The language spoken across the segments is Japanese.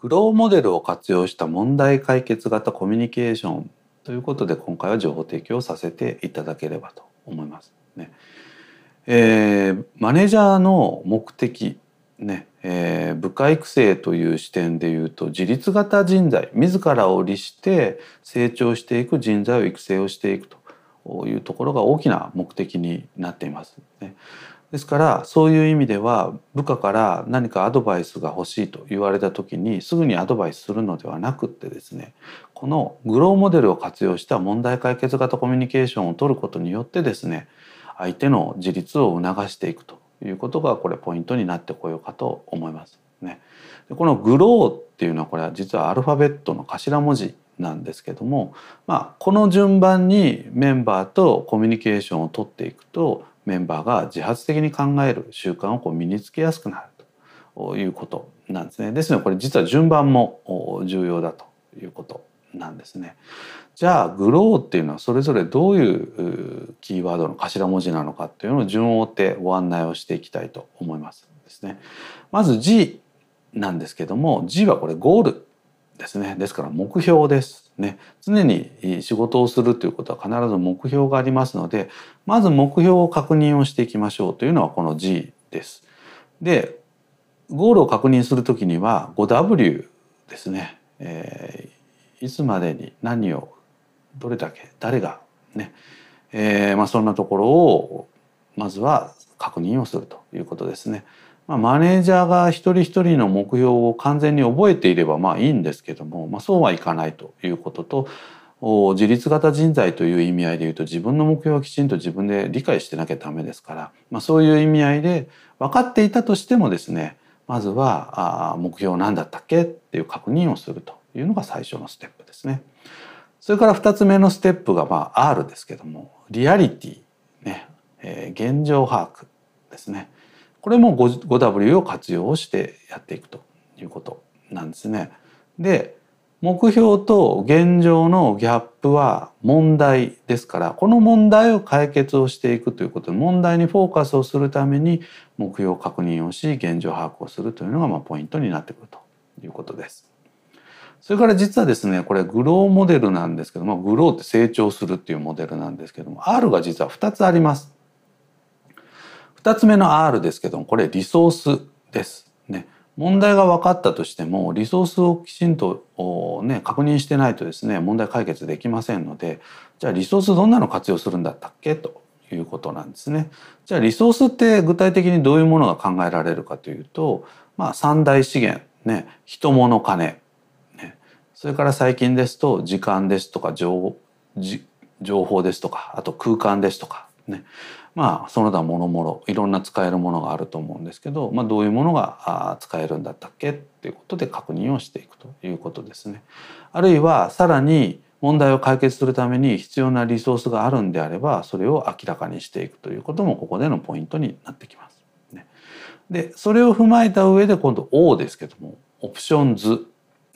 グローモデルを活用した問題解決型コミュニケーションということで今回は情報提供させていただければと思いますね。えー、マネージャーの目的ね、えー、部下育成という視点でいうと自立型人材自らを律して成長していく人材を育成をしていくというところが大きな目的になっています、ね。ですからそういう意味では部下から何かアドバイスが欲しいと言われた時にすぐにアドバイスするのではなくってですねこのグローモデルを活用した問題解決型コミュニケーションを取ることによってですね相手の自立を促していくということがこれポイントになってこようかと思います。ね、でこのグローっていうのはこれは実はアルファベットの頭文字なんですけども、まあ、この順番にメンバーとコミュニケーションを取っていくとメンバーが自発的に考える習慣をこう身につけやすくなるということなんですね。ですのでこれ実は順番も重要だということなんですね。じゃあグローっていうのはそれぞれどういうキーワードの頭文字なのかっていうのを順を追ってご案内をしていきたいと思いますですね。まず G なんですけども G はこれゴールですね。ですから目標です。ね、常に仕事をするということは必ず目標がありますのでまず目標を確認をしていきましょうというのはこの G です。でゴールを確認するときには 5W ですね、えー、いつまでに何をどれだけ誰がね、えー、まあ、そんなところをまずは確認をするということですね。まあ、マネージャーが一人一人の目標を完全に覚えていればまあいいんですけども、まあ、そうはいかないということと自立型人材という意味合いでいうと自分の目標をきちんと自分で理解してなきゃダメですから、まあ、そういう意味合いで分かっていたとしてもですねまずはあ目標何だったっけっていう確認をするというのが最初のステップですね。それから2つ目のステップがまあ R ですけどもリアリティね、えー、現状把握ですね。これも 5W を活用してやっていくということなんですね。で目標と現状のギャップは問題ですからこの問題を解決をしていくということで問題にフォーカスをするために目標確認をし現状把握をするというのがまあポイントになってくるということです。それから実はですねこれグローモデルなんですけどもグローって成長するっていうモデルなんですけども R が実は2つあります。2つ目の R ですけどもこれリソースです。ね、問題が分かったとしてもリソースをきちんと、ね、確認してないとですね問題解決できませんのでじゃあリソースどんなの活用するんだったっけ？ということなんですね。じゃあリソースって具体的にどういうものが考えられるかというと、まあ、三大資源、ね、人物金、ね、それから最近ですと時間ですとか情情報ですとかあと空間ですとか。ね。まあその他もろもろいろんな使えるものがあると思うんですけど、まあ、どういうものが使えるんだったっけっていうことで確認をしていくということですね。あるいはさらに問題を解決するために必要なリソースがあるんであればそれを明らかにしていくということもここでのポイントになってきます。ね、でそれを踏まえた上で今度 O ですけどもオプション図、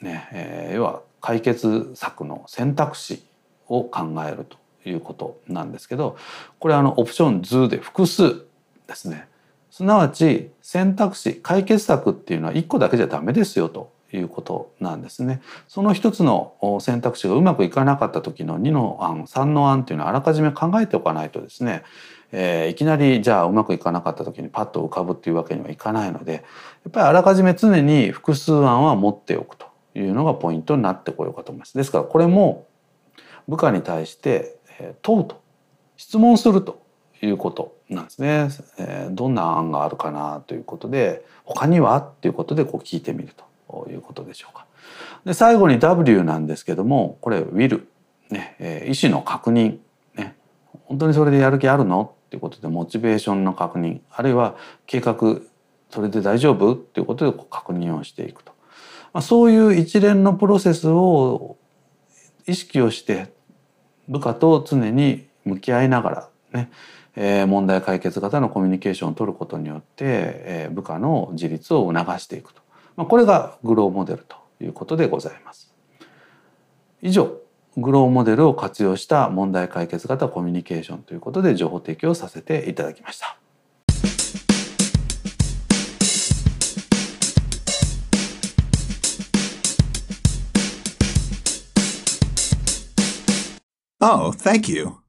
ねえー、要は解決策の選択肢を考えるということなんですけどこれはあのオプション図で複数ですねすなわち選択肢解決策っていうのは1個だけじゃダメですよということなんですね。その一つの選択肢がうまくいかなかった時の2の案3の案っていうのはあらかじめ考えておかないとですね、えー、いきなりじゃあうまくいかなかった時にパッと浮かぶっていうわけにはいかないのでやっぱりあらかじめ常に複数案は持っておくというのがポイントになってこようかと思います。ですからこれも部下に対して問うと。質問するということなんですね。どんな案があるかなということで他にはっていうことでこう聞いてみるということでしょうか。で最後に W なんですけどもこれ Will、ね意思の確認、ね、本当にそれでやる気あるのっていうことでモチベーションの確認。あるいは計画それで大丈夫っていうことでこう確認をしていくと、まあ、そういう一連のプロセスを意識をして部下と常に向き合いながらね、えー、問題解決型のコミュニケーションを取ることによって、えー、部下の自立を促していくと、まあ、これがグローモデルということでございます。以上グローモデルを活用した問題解決型コミュニケーションということで情報提供させていただきました。Oh, thank you.